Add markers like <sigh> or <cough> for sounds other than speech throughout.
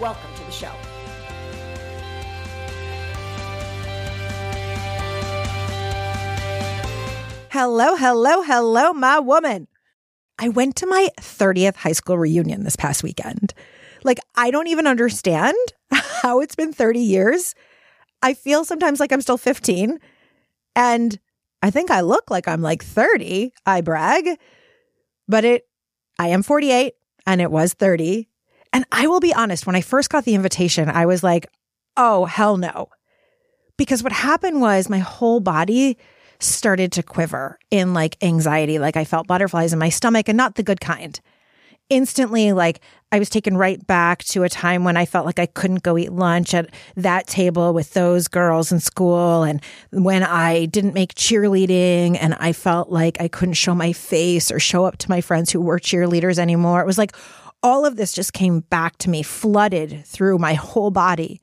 Welcome to the show. Hello, hello, hello, my woman. I went to my 30th high school reunion this past weekend. Like, I don't even understand <laughs> how it's been 30 years. I feel sometimes like I'm still 15. And I think I look like I'm like 30. I brag. But it, I am 48 and it was 30. And I will be honest, when I first got the invitation, I was like, oh, hell no. Because what happened was my whole body started to quiver in like anxiety. Like I felt butterflies in my stomach and not the good kind. Instantly, like I was taken right back to a time when I felt like I couldn't go eat lunch at that table with those girls in school. And when I didn't make cheerleading and I felt like I couldn't show my face or show up to my friends who were cheerleaders anymore. It was like all of this just came back to me, flooded through my whole body.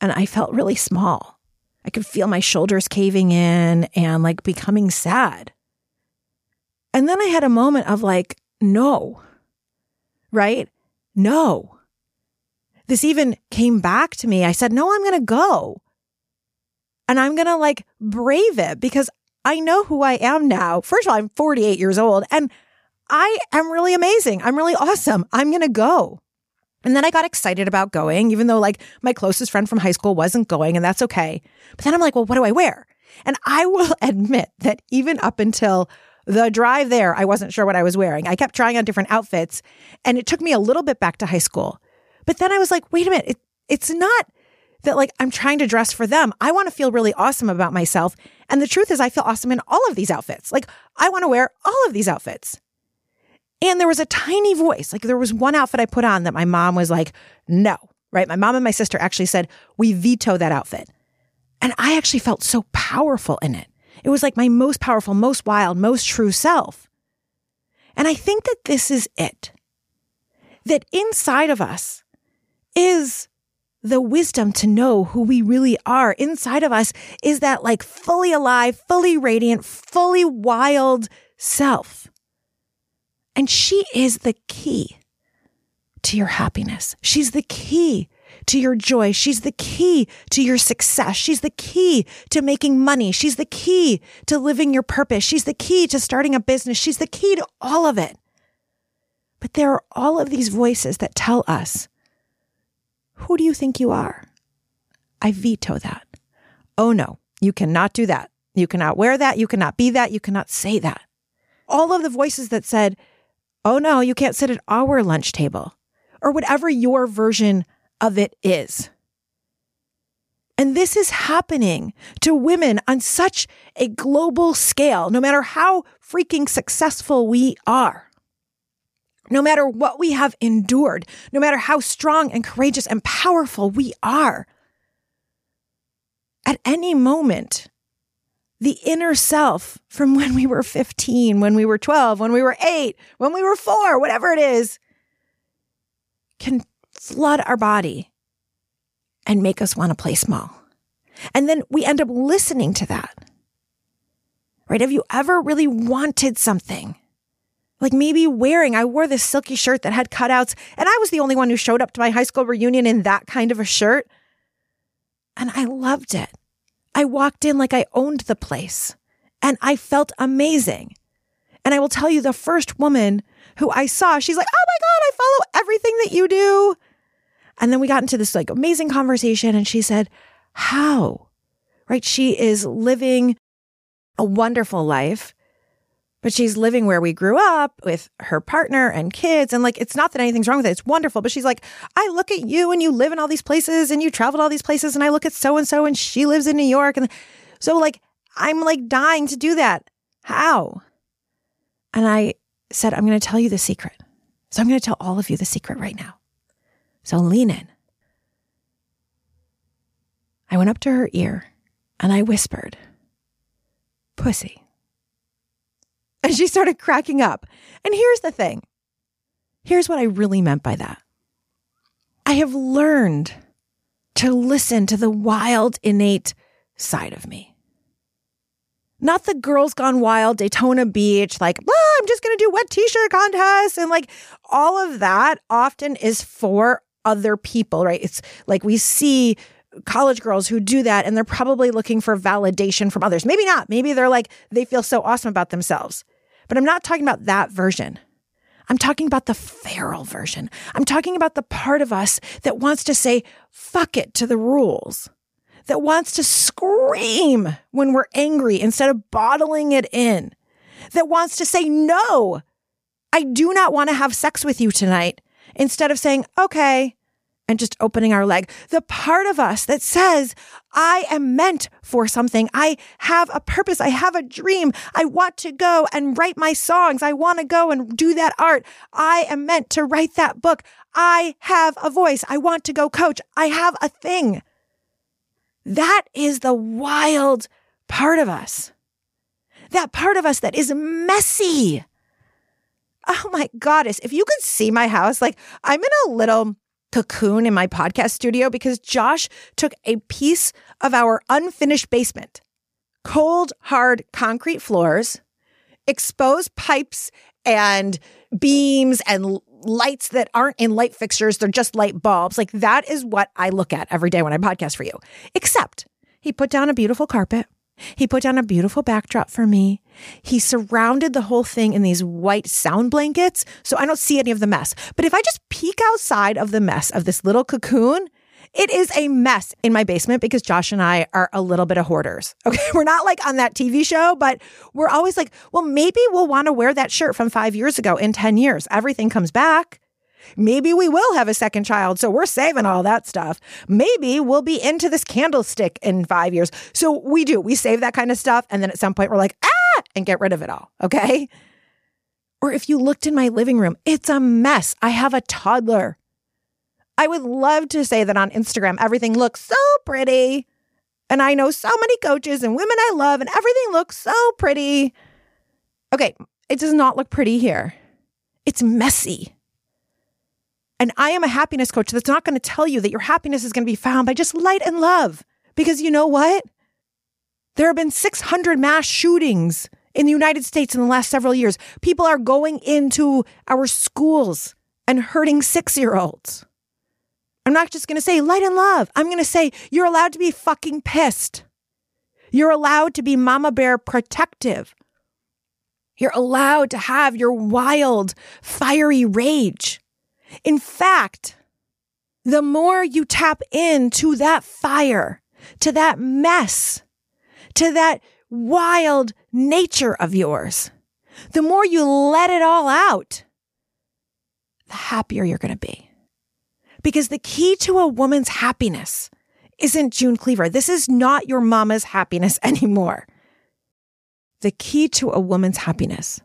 And I felt really small. I could feel my shoulders caving in and like becoming sad. And then I had a moment of like, no, right? No. This even came back to me. I said, no, I'm going to go. And I'm going to like brave it because I know who I am now. First of all, I'm 48 years old and I am really amazing. I'm really awesome. I'm going to go. And then I got excited about going, even though like my closest friend from high school wasn't going, and that's okay. But then I'm like, well, what do I wear? And I <laughs> will admit that even up until the drive there, I wasn't sure what I was wearing. I kept trying on different outfits, and it took me a little bit back to high school. But then I was like, wait a minute, it, it's not that like I'm trying to dress for them. I want to feel really awesome about myself. And the truth is, I feel awesome in all of these outfits. Like, I want to wear all of these outfits. And there was a tiny voice. Like there was one outfit I put on that my mom was like, no, right? My mom and my sister actually said, we veto that outfit. And I actually felt so powerful in it. It was like my most powerful, most wild, most true self. And I think that this is it. That inside of us is the wisdom to know who we really are. Inside of us is that like fully alive, fully radiant, fully wild self. And she is the key to your happiness. She's the key to your joy. She's the key to your success. She's the key to making money. She's the key to living your purpose. She's the key to starting a business. She's the key to all of it. But there are all of these voices that tell us, who do you think you are? I veto that. Oh no, you cannot do that. You cannot wear that. You cannot be that. You cannot say that. All of the voices that said, oh no, you can't sit at our lunch table, or whatever your version of it is. And this is happening to women on such a global scale, no matter how freaking successful we are. No matter what we have endured, no matter how strong and courageous and powerful we are, at any moment, the inner self from when we were 15, when we were 12, when we were eight, when we were four, whatever it is, can flood our body and make us want to play small. And then we end up listening to that. Right? Have you ever really wanted something? Like maybe wearing, I wore this silky shirt that had cutouts, and I was the only one who showed up to my high school reunion in that kind of a shirt. And I loved it. I walked in like I owned the place and I felt amazing. And I will tell you, the first woman who I saw, she's like, Oh my God, I follow everything that you do. And then we got into this like amazing conversation and she said, How? Right? She is living a wonderful life but she's living where we grew up with her partner and kids. And like, it's not that anything's wrong with it. It's wonderful. But she's like, I look at you and you live in all these places and you traveled all these places. And I look at so and so and she lives in New York. And so, like, I'm like dying to do that. How? And I said, I'm going to tell you the secret. So I'm going to tell all of you the secret right now. So lean in, I went up to her ear and I whispered, Pussy. And she started cracking up. And here's the thing here's what I really meant by that. I have learned to listen to the wild, innate side of me. Not the girls gone wild, Daytona Beach, like, oh, I'm just going to do wet t shirt contests. And like all of that often is for other people, right? It's like we see college girls who do that and they're probably looking for validation from others. Maybe not. Maybe they're like, they feel so awesome about themselves. But I'm not talking about that version. I'm talking about the feral version. I'm talking about the part of us that wants to say, fuck it to the rules, that wants to scream when we're angry instead of bottling it in, that wants to say, no, I do not want to have sex with you tonight, instead of saying, okay, and just opening our leg. The part of us that says, I am meant for something. I have a purpose. I have a dream. I want to go and write my songs. I want to go and do that art. I am meant to write that book. I have a voice. I want to go coach. I have a thing. That is the wild part of us. That part of us that is messy. Oh my goddess. If you could see my house, like I'm in a little cocoon in my podcast studio because Josh took a piece of our unfinished basement, cold, hard concrete floors, exposed pipes and beams and lights that aren't in light fixtures, they're just light bulbs. Like that is what I look at every day when I podcast for you. Except he put down a beautiful carpet. He put down a beautiful backdrop for me. He surrounded the whole thing in these white sound blankets so I don't see any of the mess. But if I just peek outside of the mess of this little cocoon, it is a mess in my basement because Josh and I are a little bit of hoarders. <laughs> Okay. We're not like on that TV show, but we're always like, well, maybe we'll want to wear that shirt from five years ago in 10 years. Everything comes back. Maybe we will have a second child. So we're saving all that stuff. Maybe we'll be into this candlestick in five years. So we do. We save that kind of stuff. And then at some point we're like, ah, and get rid of it all. Okay. Or if you looked in my living room, it's a mess. I have a toddler. I would love to say that on Instagram, everything looks so pretty. And I know so many coaches and women I love, and everything looks so pretty. Okay, it does not look pretty here. It's messy. And I am a happiness coach that's not going to tell you that your happiness is going to be found by just light and love. Because you know what? There have been 600 mass shootings in the United States in the last several years. People are going into our schools and hurting six year olds. I'm not just going to say light and love. I'm going to say you're allowed to be fucking pissed. You're allowed to be mama bear protective. You're allowed to have your wild, fiery rage. In fact, the more you tap into that fire, to that mess, to that wild nature of yours, the more you let it all out, the happier you're going to be. Because the key to a woman's happiness isn't June Cleaver. This is not your mama's happiness <laughs> anymore. The key to a woman's happiness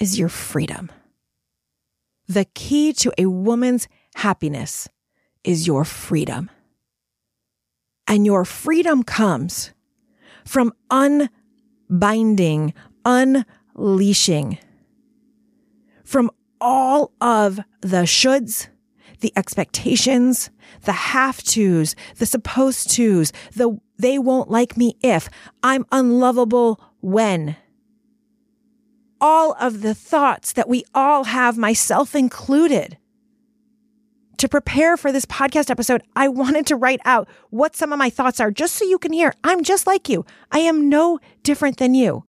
is your freedom. The key to a woman's happiness is your freedom. And your freedom comes from unbinding, unleashing from all of the shoulds, the expectations, the have tos, the supposed tos, the they won't like me if I'm unlovable when all of the thoughts that we all have, myself included. To prepare for this podcast episode, I wanted to write out what some of my thoughts are just so you can hear. I'm just like you. I am no different than you.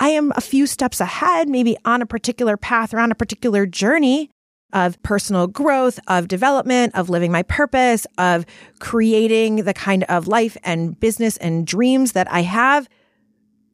I am a few steps ahead, maybe on a particular path or on a particular journey of personal growth, of development, of living my purpose, of creating the kind of life and business and dreams that I have.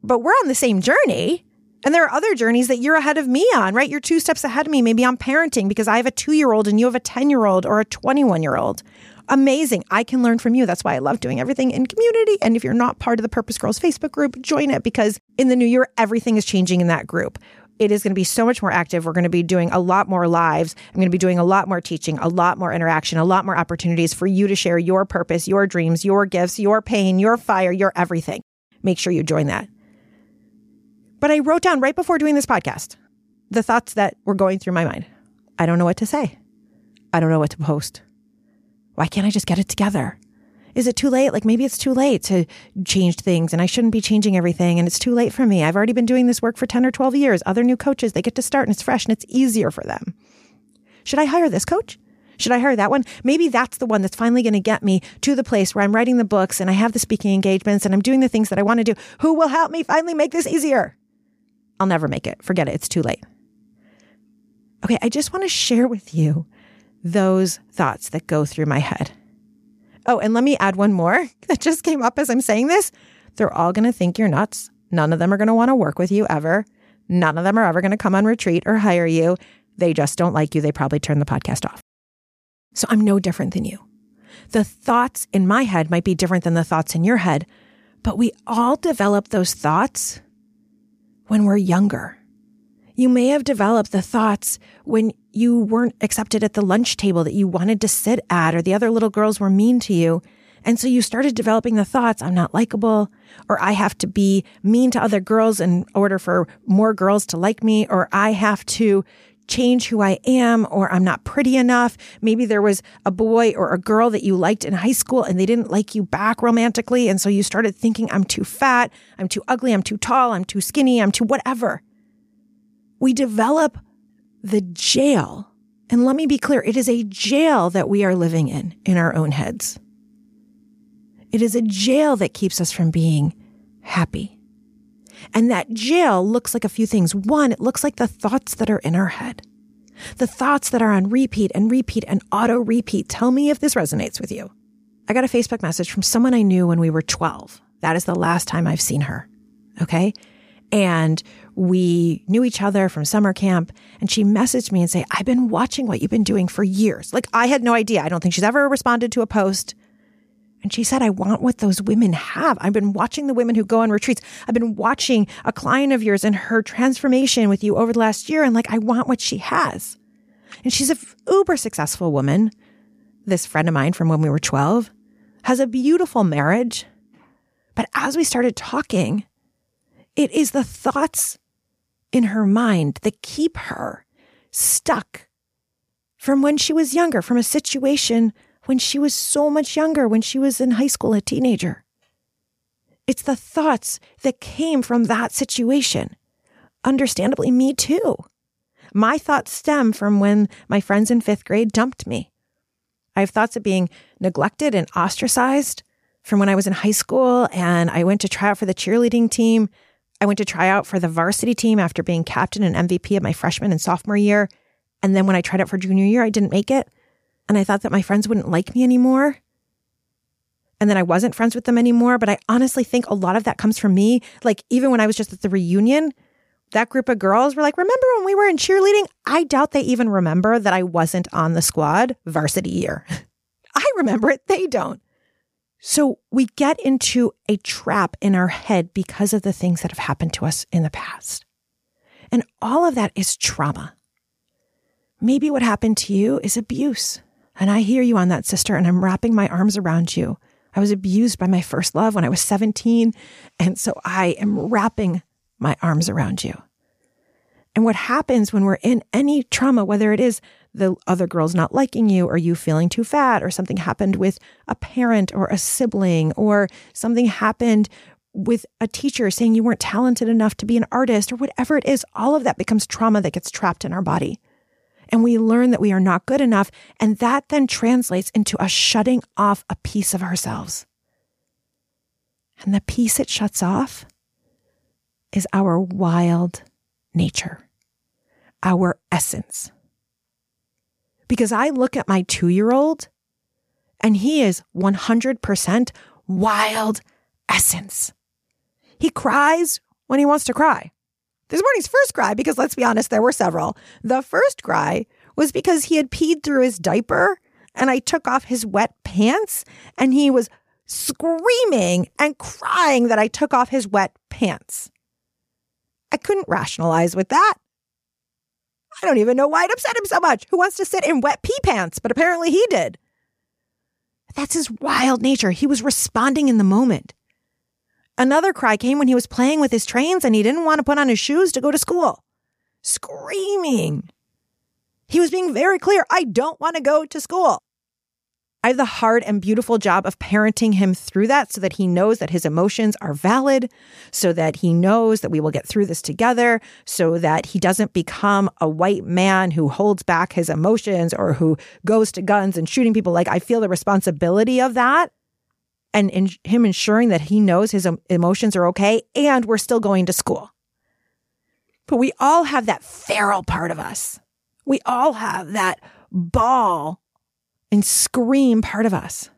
But we're on the same journey. And there are other journeys that you're ahead of me on, right? You're two steps ahead of me, maybe on parenting because I have a two year old and you have a 10 year old or a 21 year old. Amazing. I can learn from you. That's why I love doing everything in community. And if you're not part of the Purpose Girls Facebook group, join it because in the new year, everything is changing in that group. it is going to be so much more active. We're going to be doing a lot more lives. I'm going to be doing a lot more teaching, a lot more interaction, a lot more opportunities for you to share your purpose, your dreams, your gifts, your pain, your fire, your everything. Make sure you join that. But I wrote down right before doing this podcast the thoughts that were going through my mind. I don't know what to say. I don't know what to post. Why can't I just get it together? Is it too late? Like maybe it's too late to change things and I shouldn't be changing everything and it's too late for me. I've already been doing this work for 10 or 12 years. Other new coaches, they get to start and it's fresh and it's easier for them. Should I hire this coach? Should I hire that one? Maybe that's the one that's finally going to get me to the place where I'm writing the books and I have the speaking engagements and I'm doing the things that I want to do. Who will help me finally make this easier? I'll never make it. Forget it. It's too late. Okay, I just want to share with you those thoughts that go through my head. Oh, and let me add one more <laughs> that just came up as I'm saying this. They're all going to think you're nuts. None of them are going to want to work with you ever. None of them are ever going to come on retreat or hire you. They just don't like you. They probably turn the podcast off. So I'm no different than you. The thoughts in my head might be different than the thoughts in your head, but we all develop those thoughts when we're younger. You may have developed the thoughts when you weren't accepted at the lunch table that you wanted to sit at, or the other little girls were mean to you. And so you started developing the thoughts, I'm not likable, or I have to be mean to other girls in order for more girls to like me, or I have to change who I am, or I'm not pretty enough. Maybe there was a boy or a girl that you liked in high school and they didn't like you back romantically. And so you started thinking, I'm too fat, I'm too ugly, I'm too tall, I'm too skinny, I'm too whatever we develop the jail. And let me be clear it is a jail that we are living in, in our own heads. It is a jail that keeps us from being happy. And that jail looks like a few things. One, it looks like the thoughts that are in our head, the thoughts that are on repeat and repeat and auto repeat. Tell me if this resonates with you. I got a Facebook message from someone I knew when we were 12. That is the last time I've seen her. Okay. And we knew each other from summer camp and she messaged me and say, I've been watching what you've been doing for years. Like I had no idea. I don't think she's ever responded to a post. And she said, I want what those women have. I've been watching the women who go on retreats. I've been watching a client of yours and her transformation with you over the last year. And like, I want what she has. And she's a uber successful woman. This friend of mine from when we were 12 has a beautiful marriage. But as we started talking, it is the thoughts in her mind that keep her stuck from when she was younger, from a situation when she was so much younger, when she was in high school, a teenager. It's the thoughts that came from that situation. Understandably, me too. My thoughts stem from when my friends in fifth grade dumped me. I have thoughts of being neglected and ostracized from when I was in high school and I went to try out for the cheerleading team I went to try out for the varsity team after being captain and MVP of my freshman and sophomore year. And then when I tried out for junior year, I didn't make it. And I thought that my friends wouldn't like me anymore. And then I wasn't friends with them anymore. But I honestly think a lot of that comes from me. Like, even when I was just at the reunion, that group of girls were like, Remember when we were in cheerleading? I doubt they even remember that I wasn't on the squad varsity year. <laughs> I remember it. They don't. So we get into a trap in our head because of the things that have happened to us in the past. And all of that is trauma. Maybe what happened to you is abuse. And I hear you on that, sister, and I'm wrapping my arms around you. I was abused by my first love when I was 17. And so I am wrapping my arms around you. And what happens when we're in any trauma, whether it is the other girl's not liking you or you feeling too fat or something happened with a parent or a sibling or something happened with a teacher saying you weren't talented enough to be an artist or whatever it is, all of that becomes trauma that gets trapped in our body. And we learn that we are not good enough. And that then translates into us shutting off a piece of ourselves. And the piece it shuts off is our wild nature, our essence. Because I look at my two year old and he is 100% wild essence. He cries when he wants to cry. This morning's first cry, because let's be honest, there were several. The first cry was because he had peed through his diaper and I took off his wet pants and he was screaming and crying that I took off his wet pants. I couldn't rationalize with that. I don't even know why it upset him so much. Who wants to sit in wet pee pants? But apparently he did. That's his wild nature. He was responding in the moment. Another cry came when he was playing with his trains and he didn't want to put on his shoes to go to school. Screaming. He was being very clear I don't want to go to school. I have the hard and beautiful job of parenting him through that so that he knows that his emotions are valid, so that he knows that we will get through this together, so that he doesn't become a white man who holds back his emotions or who goes to guns and shooting people. Like, I feel the responsibility of that and in him ensuring that he knows his emotions are okay and we're still going to school. But we all have that feral part of us. We all have that ball and scream part of us.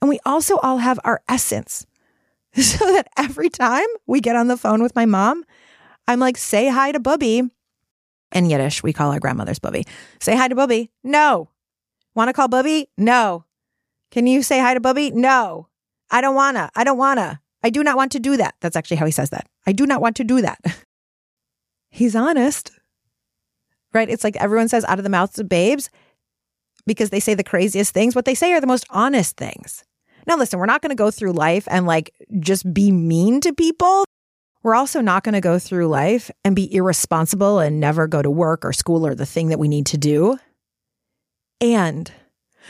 And we also all have our essence. <laughs> So that every time we get on the phone with my mom, I'm like, say hi to Bubby. In Yiddish, we call our grandmothers Bubby. Say hi to Bubby. No. Want to call Bubby? No. Can you say hi to Bubby? No. I don't wanna. I don't wanna. I do not want to do that. That's actually how he says that. I do not want to do that. <laughs> He's honest. Right? It's like everyone says out of the mouths of babes because they say the craziest things. What they say are the most honest things. Now, listen, we're not going to go through life and like just be mean to people. We're also not going to go through life and be irresponsible and never go to work or school or the thing that we need to do. And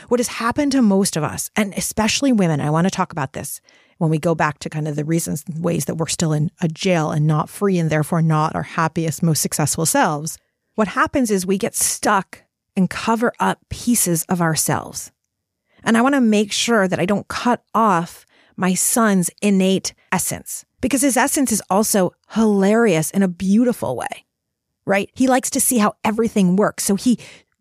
what has happened to most of us, and especially women, I want to talk about this when we go back to kind of the reasons, and ways that we're still in a jail and not free and therefore not our happiest, most successful selves. What happens is we get stuck and cover up pieces of ourselves. And I want to make sure that I don't cut off my son's innate essence because his essence is also hilarious in a beautiful way, right? He likes to see how everything works. So he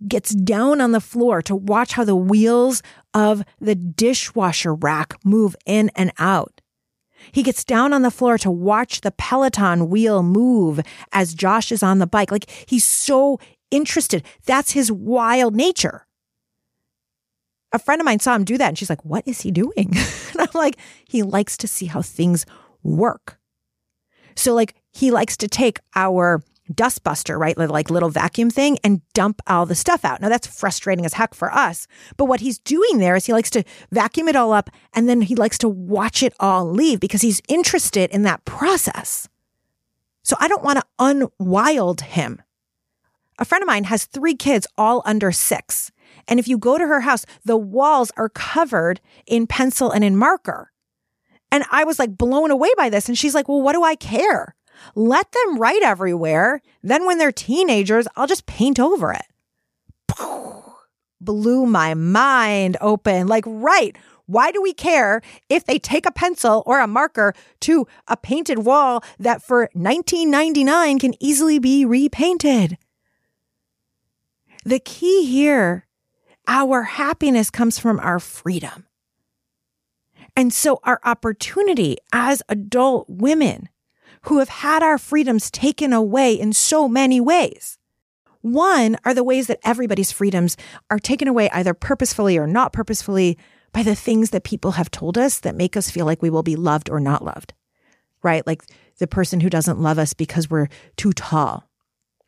gets down on the floor to watch how the wheels of the dishwasher rack move in and out. He gets down on the floor to watch the Peloton wheel move as Josh is on the bike. Like he's so interested. That's his wild nature. A friend of mine saw him do that and she's like, What is he doing? <laughs> and I'm like, He likes to see how things work. So, like, he likes to take our dustbuster, right? Like little vacuum thing and dump all the stuff out. Now that's frustrating as heck for us. But what he's doing there is he likes to vacuum it all up and then he likes to watch it all leave because he's interested in that process. So I don't want to unwild him. A friend of mine has three kids, all under six. And if you go to her house, the walls are covered in pencil and in marker. And I was like blown away by this. And she's like, well, what do I care? Let them write everywhere. Then when they're teenagers, I'll just paint over it. Blew my mind open. Like, right. Why do we care if they take a pencil or a marker to a painted wall that for 1999 can easily be repainted? The key here, our happiness comes from our freedom. And so our opportunity as adult women who have had our freedoms taken away in so many ways. One are the ways that everybody's freedoms are taken away either purposefully or not purposefully by the things that people have told us that make us feel like we will be loved or not loved, right? Like the person who doesn't love us because we're too tall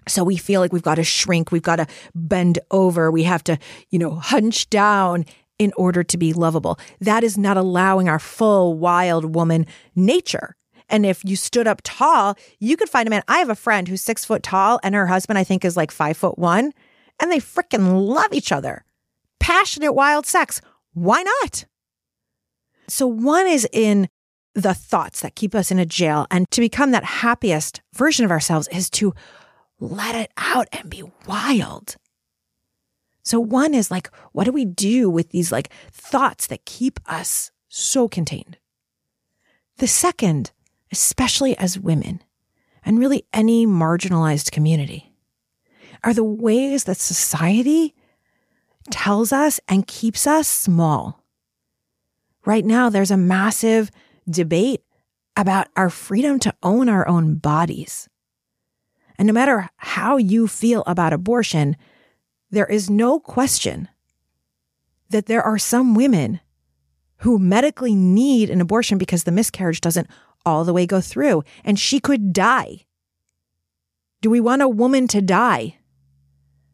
so we feel like we've got to shrink, we've got to bend over, we have to, you know, hunch down in order to be lovable. That is not allowing our full wild woman nature. And if you stood up tall, you could find a man. I have a friend who's six foot tall and her husband, I think, is like five foot one, and they freaking love each other. Passionate wild sex. Why not? So one is in the thoughts that keep us in a jail. And to become that happiest version of ourselves is to let it out and be wild. So one is like, what do we do with these like thoughts that keep us so contained? The second, especially as women and really any marginalized community, are the ways that society tells us and keeps us small. Right now, there's a massive debate about our freedom to own our own bodies. And no matter how you feel about abortion, there is no question that there are some women who medically need an abortion because the miscarriage doesn't all the way go through and she could die. Do we want a woman to die?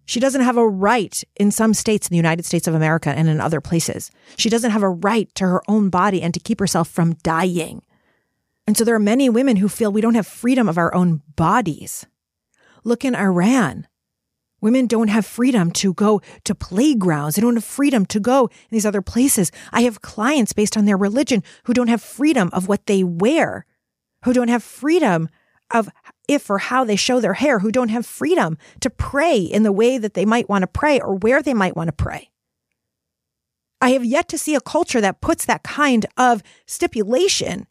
She doesn't have a right in some states in the United States of America and in other places. She doesn't have a right to her own body and to keep herself from dying. And so there are many women who feel we don't have freedom of our own bodies. Look in Iran. Women don't have freedom to go to playgrounds. They don't have freedom to go in these other places. I have clients based on their religion who don't have freedom of what they wear, who don't have freedom of if or how they show their hair, who don't have freedom to pray in the way that they might want to pray or where they might want to pray. I have yet to see a culture that puts that kind of stipulation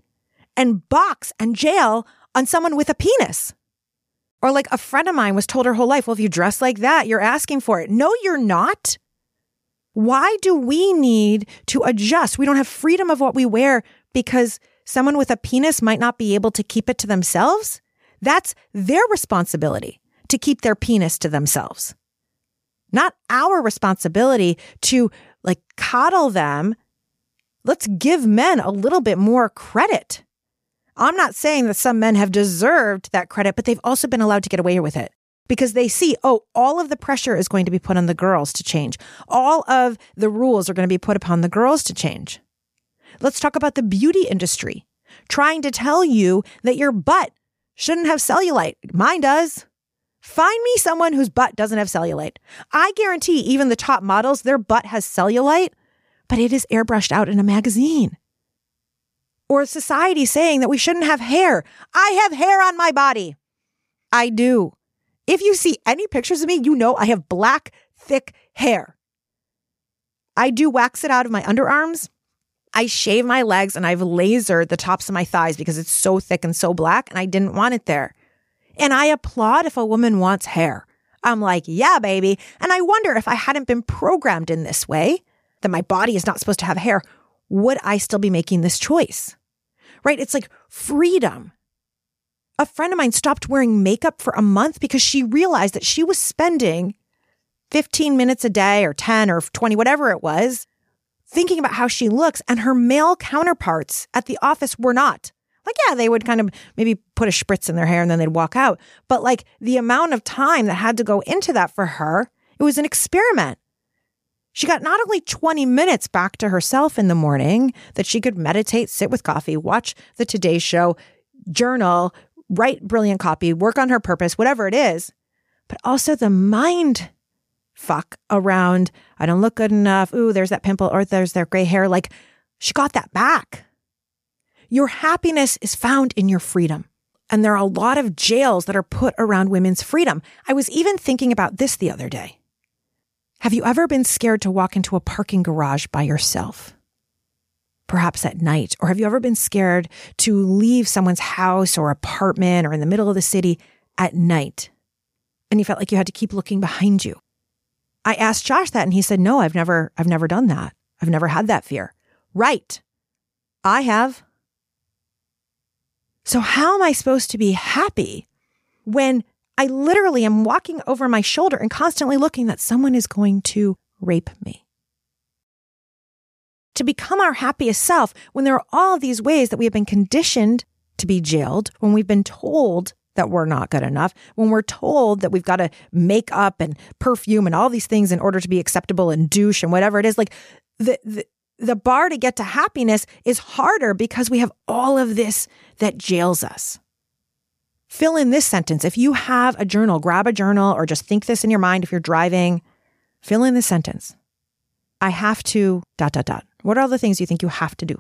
and box and jail on someone with a penis. Or like a friend of mine was told her whole life, well, if you dress like that, you're asking for it. No, you're not. Why do we need to adjust? We don't have freedom of what we wear because someone with a penis might not be able to keep it to themselves. That's their responsibility to keep their penis to themselves. Not our responsibility to like coddle them. Let's give men a little bit more credit. I'm not saying that some men have deserved that credit, but they've also been allowed to get away with it because they see, oh, all of the pressure is going to be put on the girls to change. All of the rules are going to be put upon the girls to change. Let's talk about the beauty industry trying to tell you that your butt shouldn't have cellulite. Mine does. Find me someone whose butt doesn't have cellulite. I guarantee even the top models, their butt has cellulite, but it is airbrushed out in a magazine or society saying that we shouldn't have hair. I have hair on my body. I do. If you see any pictures of me, you know I have black, thick hair. I do wax it out of my underarms. I shave my legs and I've lasered the tops of my thighs because it's so thick and so black and I didn't want it there. And I applaud if a woman wants hair. I'm like, yeah, baby. And I wonder if I hadn't been programmed in this way, that my body is not supposed to have hair, would I still be making this choice? Right? It's like freedom. A friend of mine stopped wearing makeup for a month because she realized that she was spending 15 minutes a day or 10 or 20, whatever it was, thinking about how she looks. And her male counterparts at the office were not. Like, yeah, they would kind of maybe put a spritz in their hair and then they'd walk out. But like the amount of time that had to go into that for her, it was an experiment. She got not only 20 minutes back to herself in the morning that she could meditate, sit with coffee, watch the Today Show, journal, write brilliant copy, work on her purpose, whatever it is, but also the mind fuck around, I don't look good enough. Ooh, there's that pimple or there's their gray hair. Like she got that back. Your happiness is found in your freedom. And there are a lot of jails that are put around women's freedom. I was even thinking about this the other day. Have you ever been scared to walk into a parking garage by yourself? Perhaps at night. Or have you ever been scared to leave someone's house or apartment or in the middle of the city at night? And you felt like you had to keep looking behind you. I asked Josh that and he said, No, I've never, I've never done that. I've never had that fear. Right. I have. So, how am I supposed to be happy when I literally am walking over my shoulder and constantly looking that someone is going to rape me. To become our happiest self, when there are all these ways that we have been conditioned to be jailed, when we've been told that we're not good enough, when we're told that we've got to make up and perfume and all these things in order to be acceptable and douche and whatever it is, like the, the the bar to get to happiness is harder because we have all of this that jails us. Fill in this sentence. If you have a journal, grab a journal or just think this in your mind if you're driving. Fill in this sentence. I have to dot dot dot. What are all the things you think you have to do?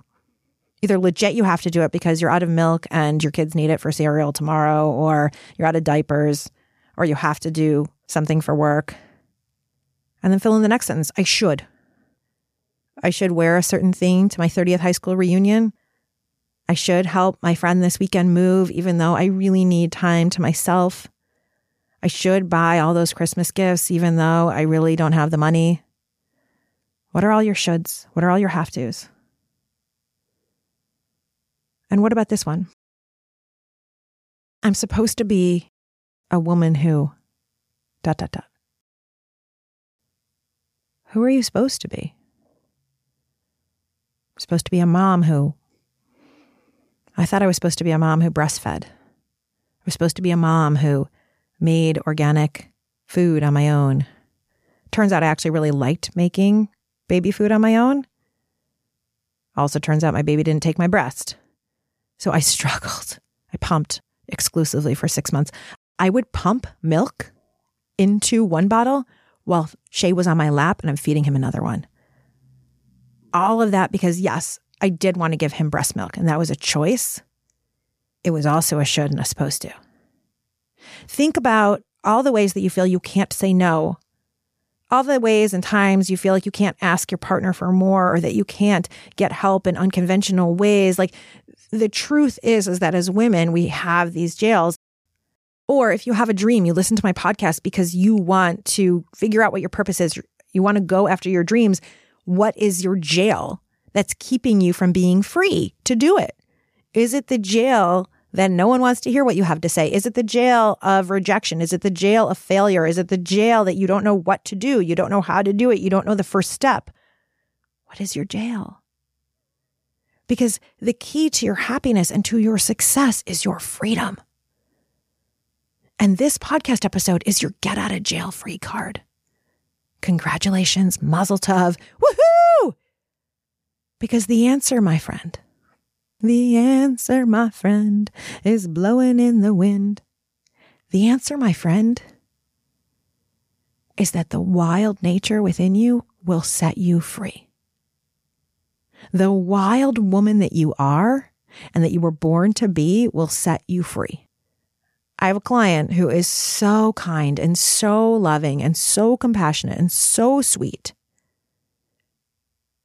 Either legit you have to do it because you're out of milk and your kids need it for cereal tomorrow, or you're out of diapers, or you have to do something for work. And then fill in the next sentence. I should. I should wear a certain thing to my 30th high school reunion. I should help my friend this weekend move, even though I really need time to myself. I should buy all those Christmas gifts, even though I really don't have the money. What are all your shoulds? What are all your have tos? And what about this one? I'm supposed to be a woman who dot dot dot. Who are you supposed to be? I'm supposed to be a mom who I thought I was supposed to be a mom who breastfed. I was supposed to be a mom who made organic food on my own Turns out I actually really liked making baby food on my own. Also, turns out my baby didn't take my breast. So I <laughs> struggled. I pumped exclusively for six months. I would pump milk into one bottle while Shay was on my lap and I'm feeding him another one. All of that because, yes, I did want to give him breast milk and that was a choice. It was also a should and a supposed to. Think about all the ways that you feel you can't say no. All the ways and times you feel like you can't ask your partner for more or that you can't get help in unconventional ways. Like the truth is is that as women we have these jails. Or if you have a dream you listen to my podcast because you want to figure out what your purpose is. You want to go after your dreams. What is your jail that's keeping you from being free to do it is it the jail then no one wants to hear what you have to say. Is it the jail of rejection? Is it the jail of failure? Is it the jail that you don't know what to do? You don't know how to do it. You don't know the first step. What is your jail? Because the key to your happiness and to your success is your freedom. And this podcast episode is your get out of jail free card. Congratulations, Mazel Tov. Woohoo! Because the answer, my friend, the answer, my friend, is blowing in the wind. The answer, my friend, is that the wild nature within you will set you free. The wild woman that you are and that you were born to be will set you free. I have a client who is so kind and so loving and so compassionate and so sweet.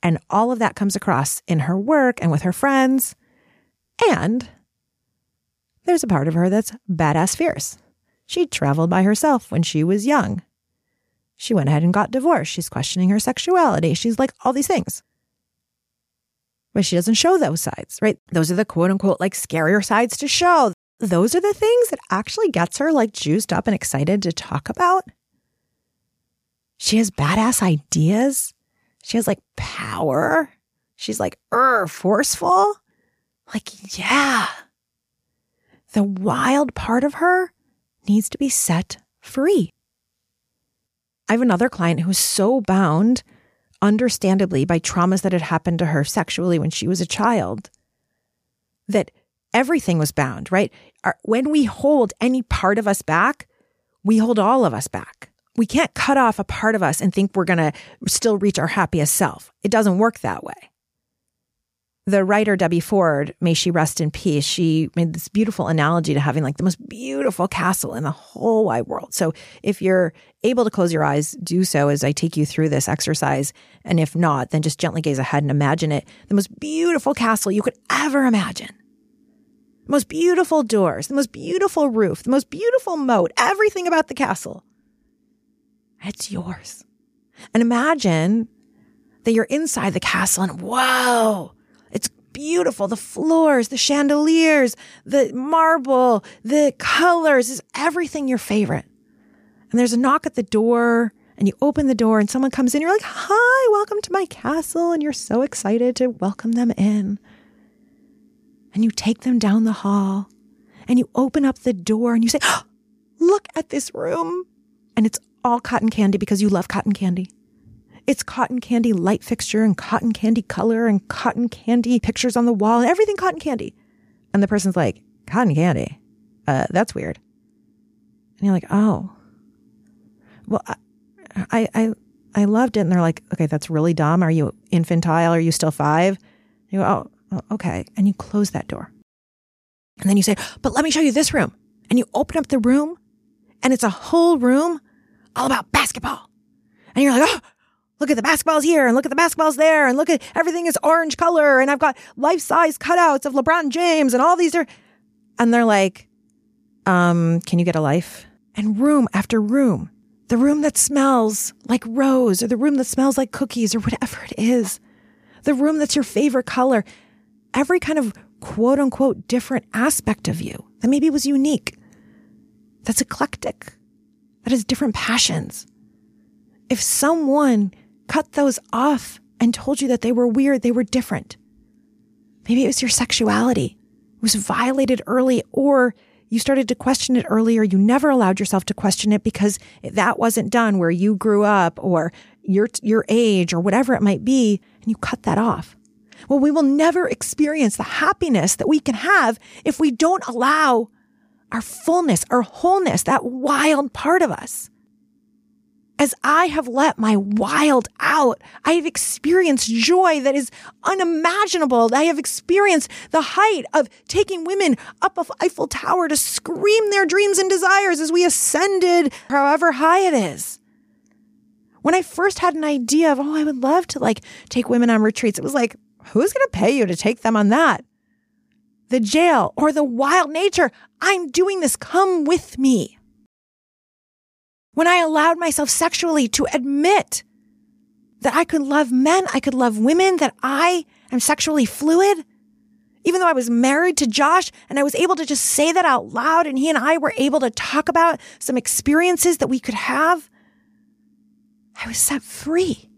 And all of that comes across in her work and with her friends. And there's a part of her that's badass fierce. She traveled by herself when she was young. She went ahead and got divorced. She's questioning her sexuality. She's like all these things. But she doesn't show those sides, right? Those are the quote unquote like scarier sides to show. Those are the things that actually gets her like juiced up and excited to talk about. She has badass ideas. She has like power. She's like, er, forceful. Like, yeah, the wild part of her needs to be set free. I have another client who is so bound, understandably, by traumas that had happened to her sexually when she was a child, that everything was bound, right? When we hold any part of us back, we hold all of us back. We can't cut off a part of us and think we're going to still reach our happiest self. It doesn't work that way the writer Debbie Ford, may she rest in peace, she made this beautiful analogy to having like the most beautiful castle in the whole wide world. So if you're able to close your eyes, do so as I take you through this exercise. And if not, then just gently gaze ahead and imagine it the most beautiful castle you could ever imagine. Most beautiful doors, the most beautiful roof, the most beautiful moat, everything about the castle. It's yours. And imagine that you're inside the castle and whoa, it's beautiful. The floors, the chandeliers, the marble, the colors is everything your favorite. And there's a knock at the door and you open the door and someone comes in. You're like, hi, welcome to my castle. And you're so excited to welcome them in. And you take them down the hall and you open up the door and you say, look at this room. And it's all cotton candy because you love cotton candy. It's cotton candy light fixture and cotton candy color and cotton candy pictures on the wall and everything cotton candy. And the person's like, cotton candy? Uh, that's weird. And you're like, oh, well, I, I, I loved it. And they're like, okay, that's really dumb. Are you infantile? Are you still five? You go, oh, oh, okay. And you close that door. And then you say, but let me show you this room. And you open up the room and it's a whole room all about basketball. And you're like, oh, look at the basketballs here and look at the basketballs there and look at everything is orange color and I've got life size cutouts of LeBron James and all these are, and they're like, um, can you get a life? And room after room, the room that smells like rose or the room that smells like cookies or whatever it is, the room that's your favorite color, every kind of quote unquote different aspect of you that maybe was unique, that's eclectic, that has different passions. If someone cut those off and told you that they were weird, they were different. Maybe it was your sexuality it was violated early, or you started to question it earlier. You never allowed yourself to question it because that wasn't done where you grew up or your, your age or whatever it might be. And you cut that off. Well, we will never experience the happiness that we can have if we don't allow our fullness, our wholeness, that wild part of us. As I have let my wild out, I have experienced joy that is unimaginable. I have experienced the height of taking women up a Eiffel Tower to scream their dreams and desires as we ascended, however high it is. When I first had an idea of, oh, I would love to like take women on retreats, it was like, who's going to pay you to take them on that? The jail or the wild nature. I'm doing this. Come with me. When I allowed myself sexually to admit that I could love men, I could love women, that I am sexually fluid, even though I was married to Josh and I was able to just say that out loud and he and I were able to talk about some experiences that we could have, I was set free.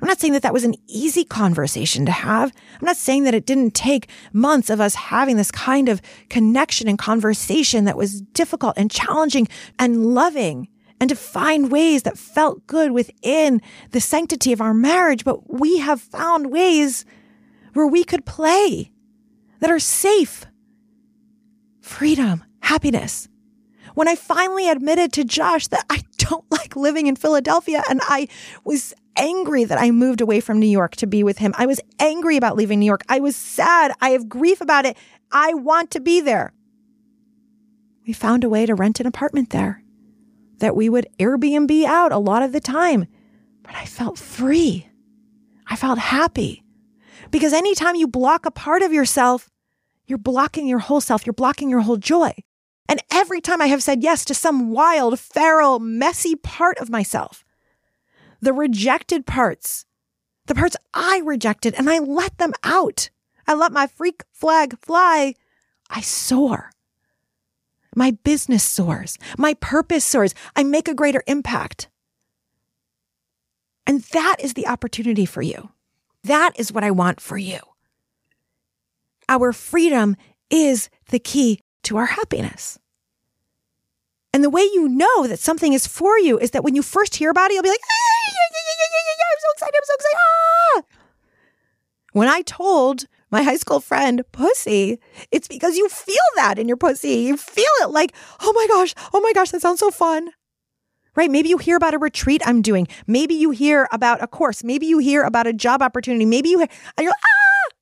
I'm not saying that that was an easy conversation to have. I'm not saying that it didn't take months of us having this kind of connection and conversation that was difficult and challenging and loving and to find ways that felt good within the sanctity of our marriage. But we have found ways where we could play that are safe. Freedom, happiness. When I finally admitted to Josh that I don't <laughs> like living in Philadelphia and I was angry that I moved away from New York to be with him. I was angry about leaving New York. I was sad. I have grief about it. I want to be there. We found a way to rent an apartment there that we would Airbnb out a lot of the time. But I felt free. I felt happy. Because anytime you block a part of yourself, you're blocking your whole self, you're blocking your whole joy. And every time I have said yes to some wild, feral, messy part of myself, the rejected parts, the parts I rejected, and I let them out. I let my freak flag fly. I soar. My business soars. My purpose soars. I make a greater impact. And that is the opportunity for you. That is what I want for you. Our freedom is the key to our happiness. And the way you know that something is for you is that when you first hear about it, you'll be like, ah, yeah, yeah, yeah, I'm so excited, I'm so excited. Ah! When I told my high school friend pussy, it's because you feel that in your pussy. You feel it like, oh my gosh, oh my gosh, that sounds so fun. Right? Maybe you hear about a retreat I'm doing. Maybe you hear about a course. Maybe you hear about a job opportunity. Maybe you hear, and you're like, ah!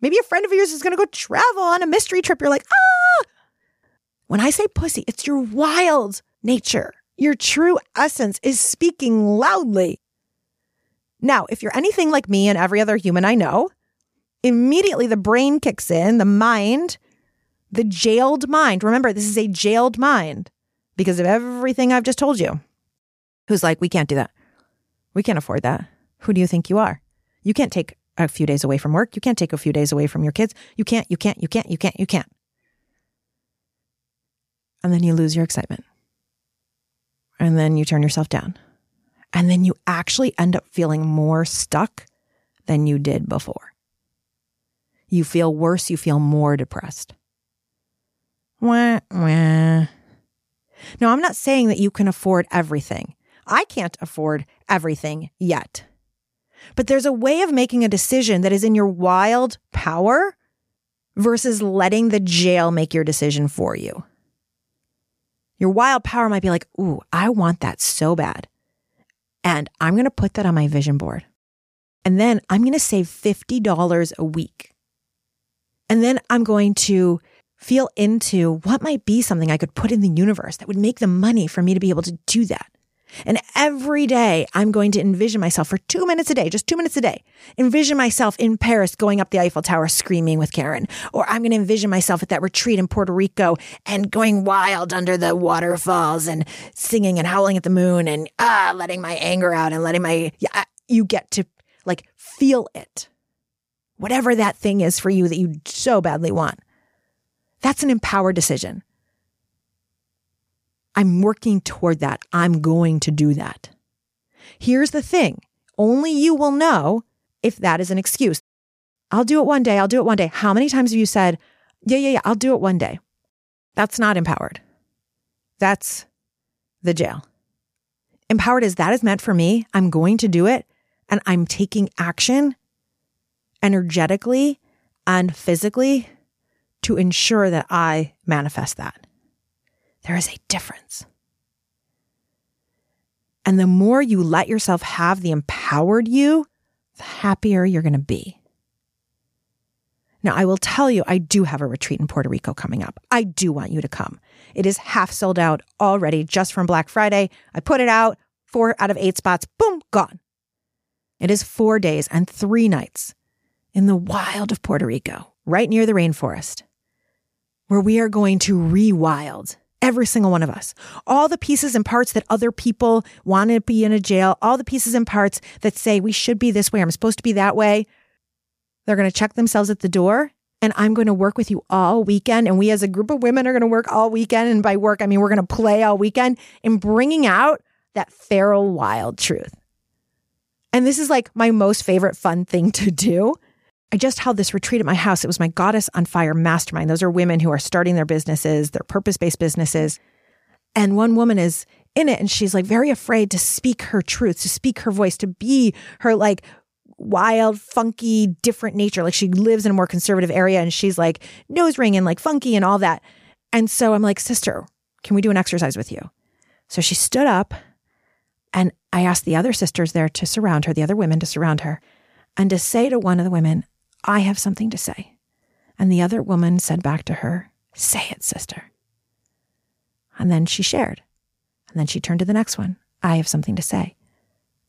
Maybe a friend of yours is going to go travel on a mystery trip. You're like, ah! When I say pussy, it's your wild nature. Your true essence is speaking loudly. Now, if you're anything like me and every other human I know, immediately the brain kicks in, the mind, the jailed mind. Remember, this is a jailed mind because of everything I've just told you. Who's like, we can't do that. We can't afford that. Who do you think you are? You can't take a few days away from work. You can't take a few days away from your kids. You can't, you can't, you can't, you can't, you can't and then you lose your excitement. And then you turn yourself down. And then you actually end up feeling more stuck than you did before. You feel worse, you feel more depressed. Wah, wah. Now, I'm not saying that you can afford everything. I can't afford everything yet. But there's a way of making a decision that is in your wild power versus letting the jail make your decision for you. Your wild power might be like, ooh, I want that so bad. And I'm going to put that on my vision board. And then I'm going to save $50 a week. And then I'm going to feel into what might be something I could put in the universe that would make the money for me to be able to do that. And every day I'm going to envision myself for two minutes a day, just two minutes a day. Envision myself in Paris going up the Eiffel Tower screaming with Carin. Or I'm going to envision myself at that retreat in Puerto Rico and going wild under the waterfalls and singing and howling at the moon and ah, letting my anger out and letting my, yeah, you get to like feel it. Whatever that thing is for you that you so badly want. That's an empowered decision. I'm working toward that. I'm going to do that. Here's the thing only you will know if that is an excuse. I'll do it one day. I'll do it one day. How many times have you said, yeah, yeah, yeah, I'll do it one day? That's not empowered. That's the jail. Empowered is that is meant for me. I'm going to do it and I'm taking action energetically and physically to ensure that I manifest that. There is a difference. And the more you let yourself have the empowered you, the happier you're going to be. Now, I will tell you, I do have a retreat in Puerto Rico coming up. I do want you to come. It is half sold out already just from Black Friday. I put it out, four out of eight spots, boom, gone. It is four days and three nights in the wild of Puerto Rico, right near the rainforest, where we are going to rewild every single one of us. All the pieces and parts that other people want to be in a jail, all the pieces and parts that say we should be this way, I'm supposed to be that way. They're going to check themselves at the door. And I'm going to work with you all weekend. And we as a group of women are going to work all weekend. And by work, I mean we're going to play all weekend in bringing out that feral wild truth. And this is like my most favorite fun thing to do I just held this retreat at my house. It was my Goddess on Fire mastermind. Those are women who are starting their businesses, their purpose based businesses. And one woman is in it and she's like very afraid to speak her truth, to speak her voice, to be her like wild, funky, different nature. Like she lives in a more conservative area and she's like nose ring and like funky and all that. And so I'm like, sister, can we do an exercise with you? So she stood up and I asked the other sisters there to surround her, the other women to surround her, and to say to one of the women, I have something to say. And the other woman said back to her, Say it, sister. And then she shared. And then she turned to the next one, I have something to say.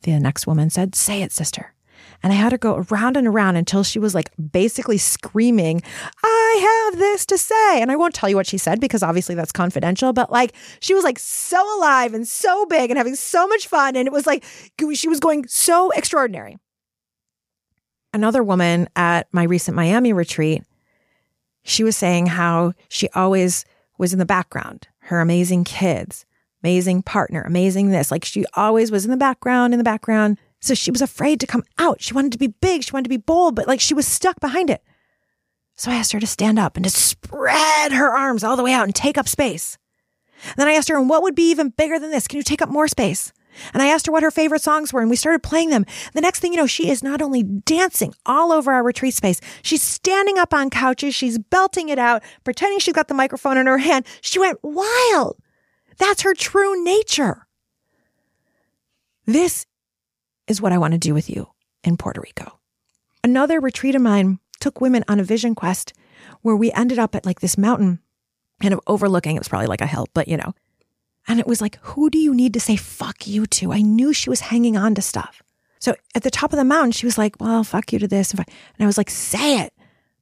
The next woman said, Say it, sister. And I had her go around and around until she was like basically screaming, I have this to say. And I won't tell you what she said because obviously that's confidential, but like she was like so alive and so big and having so much fun. And it was like she was going so extraordinary another woman at my recent Miami retreat, she was saying how she always was in the background, her amazing kids, amazing partner, amazing this. Like she always was in the background, in the background. So she was afraid to come out. She wanted to be big. She wanted to be bold, but like she was stuck behind it. So I asked her to stand up and to spread her arms all the way out and take up space. And then I asked her, and what would be even bigger than this? Can you take up more space? And I asked her what her favorite songs were, and we started playing them. The next thing you know, she is not only dancing all over our retreat space, she's standing up on couches, she's belting it out, pretending she's got the microphone in her hand. She went wild. That's her true nature. This is what I want to do with you in Puerto Rico. Another retreat of mine took women on a vision quest where we ended up at like this mountain kind of overlooking, it was probably like a hill, but you know, and it was like, who do you need to say fuck you to? I knew she was hanging on to stuff. So at the top of the mountain, she was like, well, fuck you to this. And I was like, say it.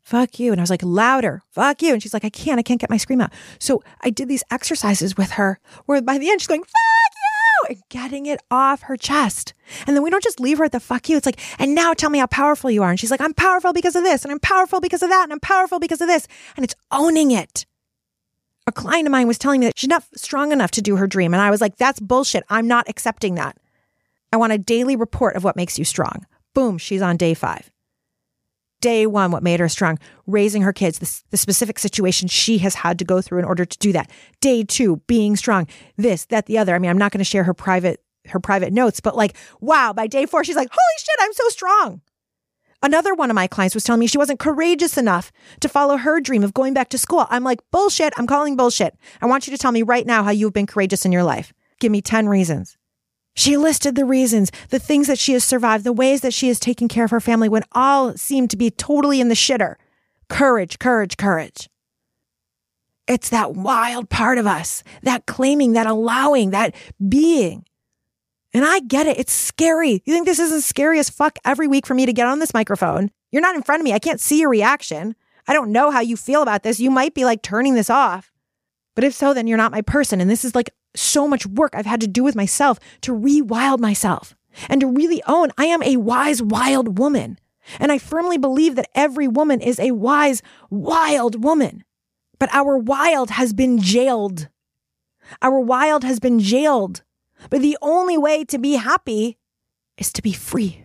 Fuck you. And I was like, louder. Fuck you. And she's like, I can't. I can't get my scream out. So I did these exercises with her where by the end, she's going, fuck you, and getting it off her chest. And then we don't just leave her at the fuck you. It's like, and now tell me how powerful you are. And she's like, I'm powerful because of this. And I'm powerful because of that. And I'm powerful because of this. And it's owning it a client of mine was telling me that she's not strong enough to do her dream. And I was like, that's bullshit. I'm not accepting that. I want a daily report of what makes you strong. Boom, she's on day five. Day one, what made her strong? Raising her kids, the, the specific situation she has had to go through in order to do that. Day two, being strong. This, that, the other. I mean, I'm not going to share her private her private notes, but like, wow, by day four, she's like, holy shit, I'm so strong. Another one of my clients was telling me she wasn't courageous enough to follow her dream of going back to school. I'm like, bullshit. I'm calling bullshit. I want you to tell me right now how you've been courageous in your life. Give me 10 reasons. She listed the reasons, the things that she has survived, the ways that she has taken care of her family when all seemed to be totally in the shitter. Courage, courage, courage. It's that wild part of us, that claiming, that allowing, that being. And I get it. It's scary. You think this isn't scary as fuck every week for me to get on this microphone? You're not in front of me. I can't see your reaction. I don't know how you feel about this. You might be like turning this off. But if so, then you're not my person. And this is like so much work I've had to do with myself to rewild myself and to really own I am a wise, wild woman. And I firmly believe that every woman is a wise, wild woman. But our wild has been jailed. Our wild has been jailed but the only way to be happy is to be free.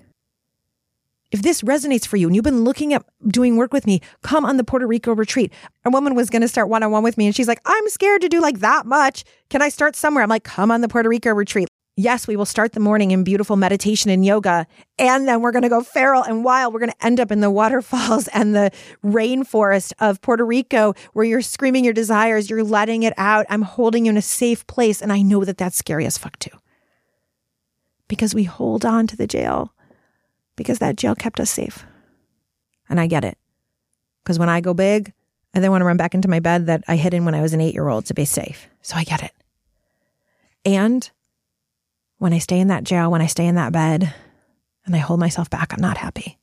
If this resonates for you and you've been looking at doing work with me, come on the Puerto Rico retreat. A woman was going to start one on one with me and she's like, I'm scared to do like that much. Can I start somewhere? I'm like, come on the Puerto Rico retreat. Yes, we will start the morning in beautiful meditation and yoga. And then we're going to go feral and wild. We're going to end up in the waterfalls and the rainforest of Puerto Rico where you're screaming your desires, you're letting it out. I'm holding you in a safe place. And I know that that's scary as fuck too. Because we hold on to the jail because that jail kept us safe. And I get it. Because when I go big, I then want to run back into my bed that I hid in when I was an eight year old to be safe. So I get it. And when I stay in that jail, when I stay in that bed and I hold myself back, I'm not happy.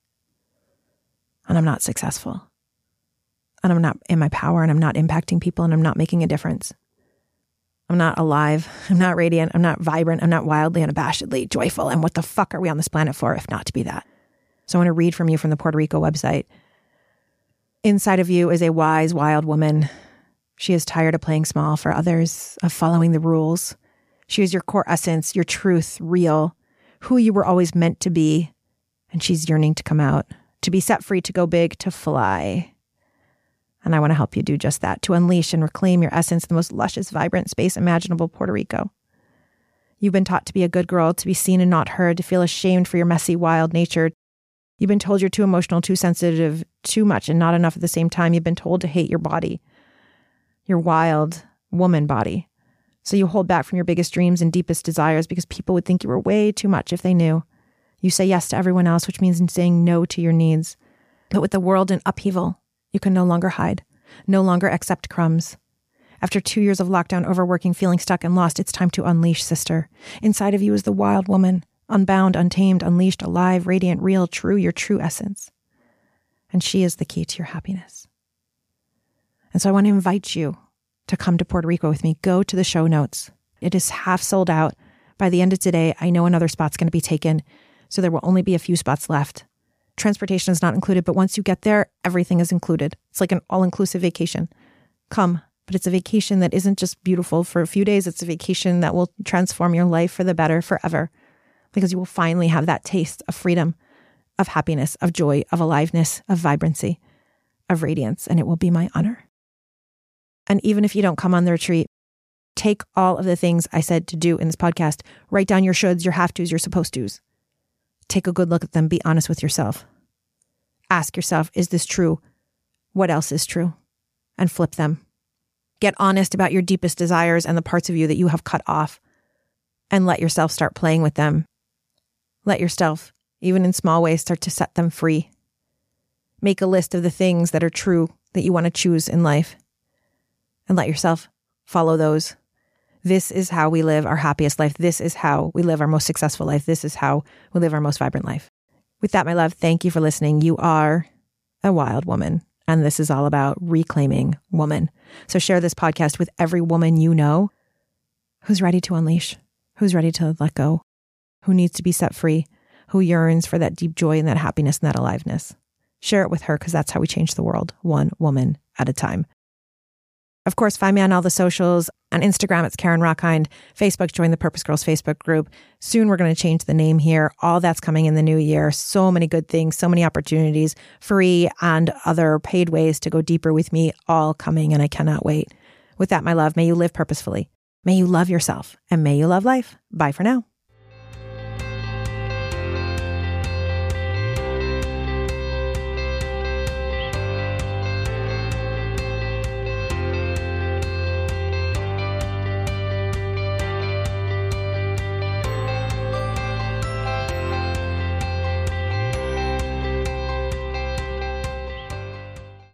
And I'm not successful. And I'm not in my power and I'm not impacting people and I'm not making a difference. I'm not alive. <laughs> I'm not radiant. I'm not vibrant. I'm not wildly unabashedly joyful. And what the fuck are we on this planet for if not to be that? So I want to read from you from the Puerto Rico website. Inside of you is a wise, wild woman. She is tired of playing small for others, of following the rules. She is your core essence, your truth, real, who you were always meant to be. And she's yearning to come out, to be set free, to go big, to fly. And I want to help you do just that, to unleash and reclaim your essence, the most luscious, vibrant space imaginable, Puerto Rico. You've been taught to be a good girl, to be seen and not heard, to feel ashamed for your messy, wild nature. You've been told you're too emotional, too sensitive, too much, and not enough at the same time. You've been told to hate your body, your wild woman body. So you hold back from your biggest dreams and deepest desires because people would think you were way too much if they knew. You say yes to everyone else, which means saying no to your needs. But with the world in upheaval, you can no longer hide, no longer accept crumbs. After two years of lockdown, overworking, feeling stuck and lost, it's time to unleash, sister. Inside of you is the wild woman, unbound, untamed, unleashed, alive, radiant, real, true, your true essence. And she is the key to your happiness. And so I want to invite you to come to Puerto Rico with me, go to the show notes. It is half sold out. By the end of today, I know another spot's going to be taken, so there will only be a few spots left. Transportation is not included, but once you get there, everything is included. It's like an all inclusive vacation. Come, but it's a vacation that isn't just beautiful for a few days, it's a vacation that will transform your life for the better forever because you will finally have that taste of freedom, of happiness, of joy, of aliveness, of vibrancy, of radiance, and it will be my honor. And even if you don't come on the retreat, take all of the things I said to do in this podcast, write down your shoulds, your have tos, your supposed tos. Take a good look at them. Be honest with yourself. Ask yourself, is this true? What else is true? And flip them. Get honest about your deepest desires and the parts of you that you have cut off, and let yourself start playing with them. Let yourself, even in small ways, start to set them free. Make a list of the things that are true that you want to choose in life and let yourself follow those. This is how we live our happiest life. This is how we live our most successful life. This is how we live our most vibrant life. With that, my love, thank you for listening. You are a wild woman, and this is all about reclaiming woman. So share this podcast with every woman you know who's ready to unleash, who's ready to let go, who needs to be set free, who yearns for that deep joy and that happiness and that aliveness. Share it with her because that's how we change the world, one woman at a time. Of course, find me on all the socials. On Instagram, it's Carin Rockind. Facebook, join the Purpose Girls Facebook group. Soon we're going to change the name here. All that's coming in the new year. So many good things, so many opportunities, free and other paid ways to go deeper with me, all coming, and I cannot wait. With that, my love, may you live purposefully. May you love yourself and may you love life. Bye for now.